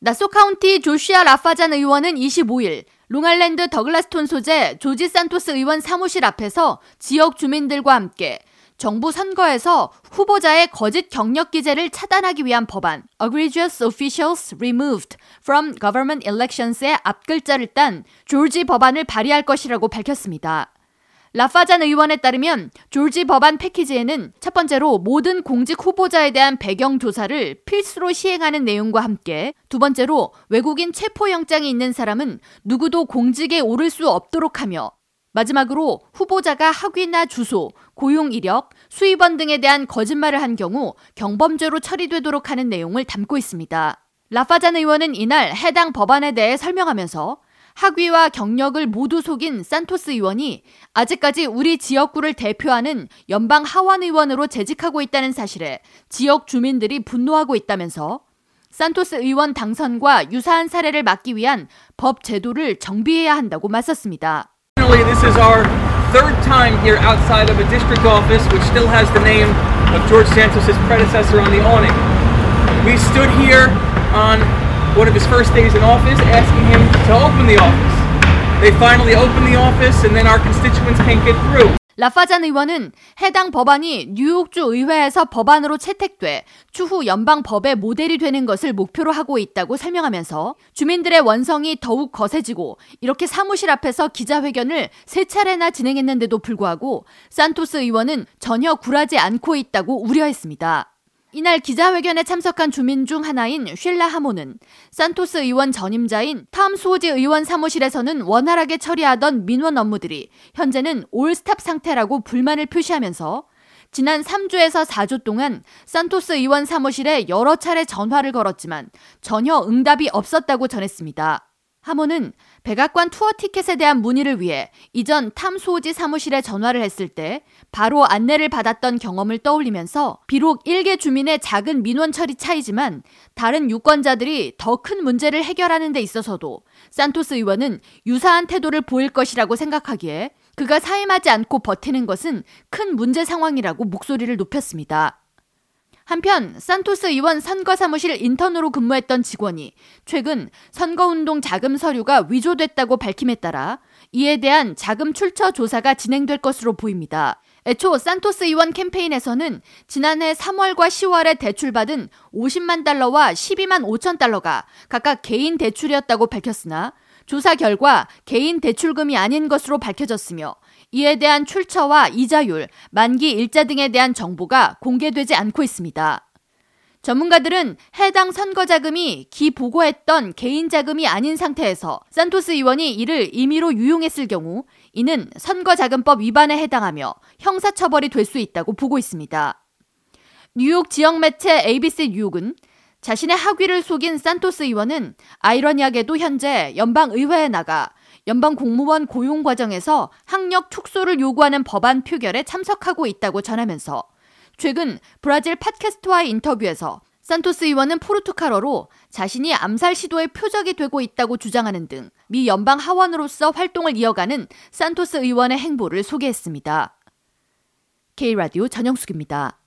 나소 카운티 조시아 라파잔 의원은 25일 롱알랜드 더글라스톤 소재 조지 산토스 의원 사무실 앞에서 지역 주민들과 함께 정부 선거에서 후보자의 거짓 경력 기재를 차단하기 위한 법안 Egregious Officials Removed from Government Elections의 앞글자를 딴 조지 법안을 발의할 것이라고 밝혔습니다. 라파잔 의원에 따르면 조지 법안 패키지에는 첫 번째로 모든 공직 후보자에 대한 배경 조사를 필수로 시행하는 내용과 함께 두 번째로 외국인 체포영장이 있는 사람은 누구도 공직에 오를 수 없도록 하며 마지막으로 후보자가 학위나 주소, 고용 이력, 수입원 등에 대한 거짓말을 한 경우 경범죄로 처리되도록 하는 내용을 담고 있습니다. 라파잔 의원은 이날 해당 법안에 대해 설명하면서 학위와 경력을 모두 속인 산토스 의원이 아직까지 우리 지역구를 대표하는 연방 하원 의원으로 재직하고 있다는 사실에 지역 주민들이 분노하고 있다면서 산토스 의원 당선과 유사한 사례를 막기 위한 법 제도를 정비해야 한다고 맞섰습니다. This is our third time here outside of a district office which still has the name of George Santos' predecessor on the awning. We stood here on one of his first days in office, asking him to open the office. They finally opened the office, and then our constituents can't get through. 라파잔 의원은 해당 법안이 뉴욕주 의회에서 법안으로 채택돼 추후 연방 법의 모델이 되는 것을 목표로 하고 있다고 설명하면서 주민들의 원성이 더욱 거세지고 이렇게 사무실 앞에서 기자회견을 세 차례나 진행했는데도 불구하고 산토스 의원은 전혀 굴하지 않고 있다고 우려했습니다. 이날 기자회견에 참석한 주민 중 하나인 쉴라 하모는 산토스 의원 전임자인 탐 소지 의원 사무실에서는 원활하게 처리하던 민원 업무들이 현재는 올스탑 상태라고 불만을 표시하면서 지난 3주에서 4주 동안 산토스 의원 사무실에 여러 차례 전화를 걸었지만 전혀 응답이 없었다고 전했습니다. 하모는 백악관 투어 티켓에 대한 문의를 위해 이전 탐소지 사무실에 전화를 했을 때 바로 안내를 받았던 경험을 떠올리면서 비록 일개 주민의 작은 민원 처리 차이지만 다른 유권자들이 더 큰 문제를 해결하는 데 있어서도 산토스 의원은 유사한 태도를 보일 것이라고 생각하기에 그가 사임하지 않고 버티는 것은 큰 문제 상황이라고 목소리를 높였습니다. 한편 산토스 의원 선거 사무실 인턴으로 근무했던 직원이 최근 선거운동 자금 서류가 위조됐다고 밝힘에 따라 이에 대한 자금 출처 조사가 진행될 것으로 보입니다. 애초 산토스 의원 캠페인에서는 지난해 3월과 10월에 대출받은 50만 달러와 12만 5천 달러가 각각 개인 대출이었다고 밝혔으나 조사 결과 개인 대출금이 아닌 것으로 밝혀졌으며 이에 대한 출처와 이자율, 만기 일자 등에 대한 정보가 공개되지 않고 있습니다. 전문가들은 해당 선거 자금이 기 보고했던 개인 자금이 아닌 상태에서 산토스 의원이 이를 임의로 유용했을 경우 이는 선거자금법 위반에 해당하며 형사처벌이 될 수 있다고 보고 있습니다. 뉴욕 지역 매체 ABC 뉴욕은 자신의 학위를 속인 산토스 의원은 아이러니하게도 현재 연방의회에 나가 연방 공무원 고용 과정에서 학력 축소를 요구하는 법안 표결에 참석하고 있다고 전하면서 최근 브라질 팟캐스트와의 인터뷰에서 산토스 의원은 포르투갈어로 자신이 암살 시도의 표적이 되고 있다고 주장하는 등 미 연방 하원으로서 활동을 이어가는 산토스 의원의 행보를 소개했습니다. K라디오 전영숙입니다.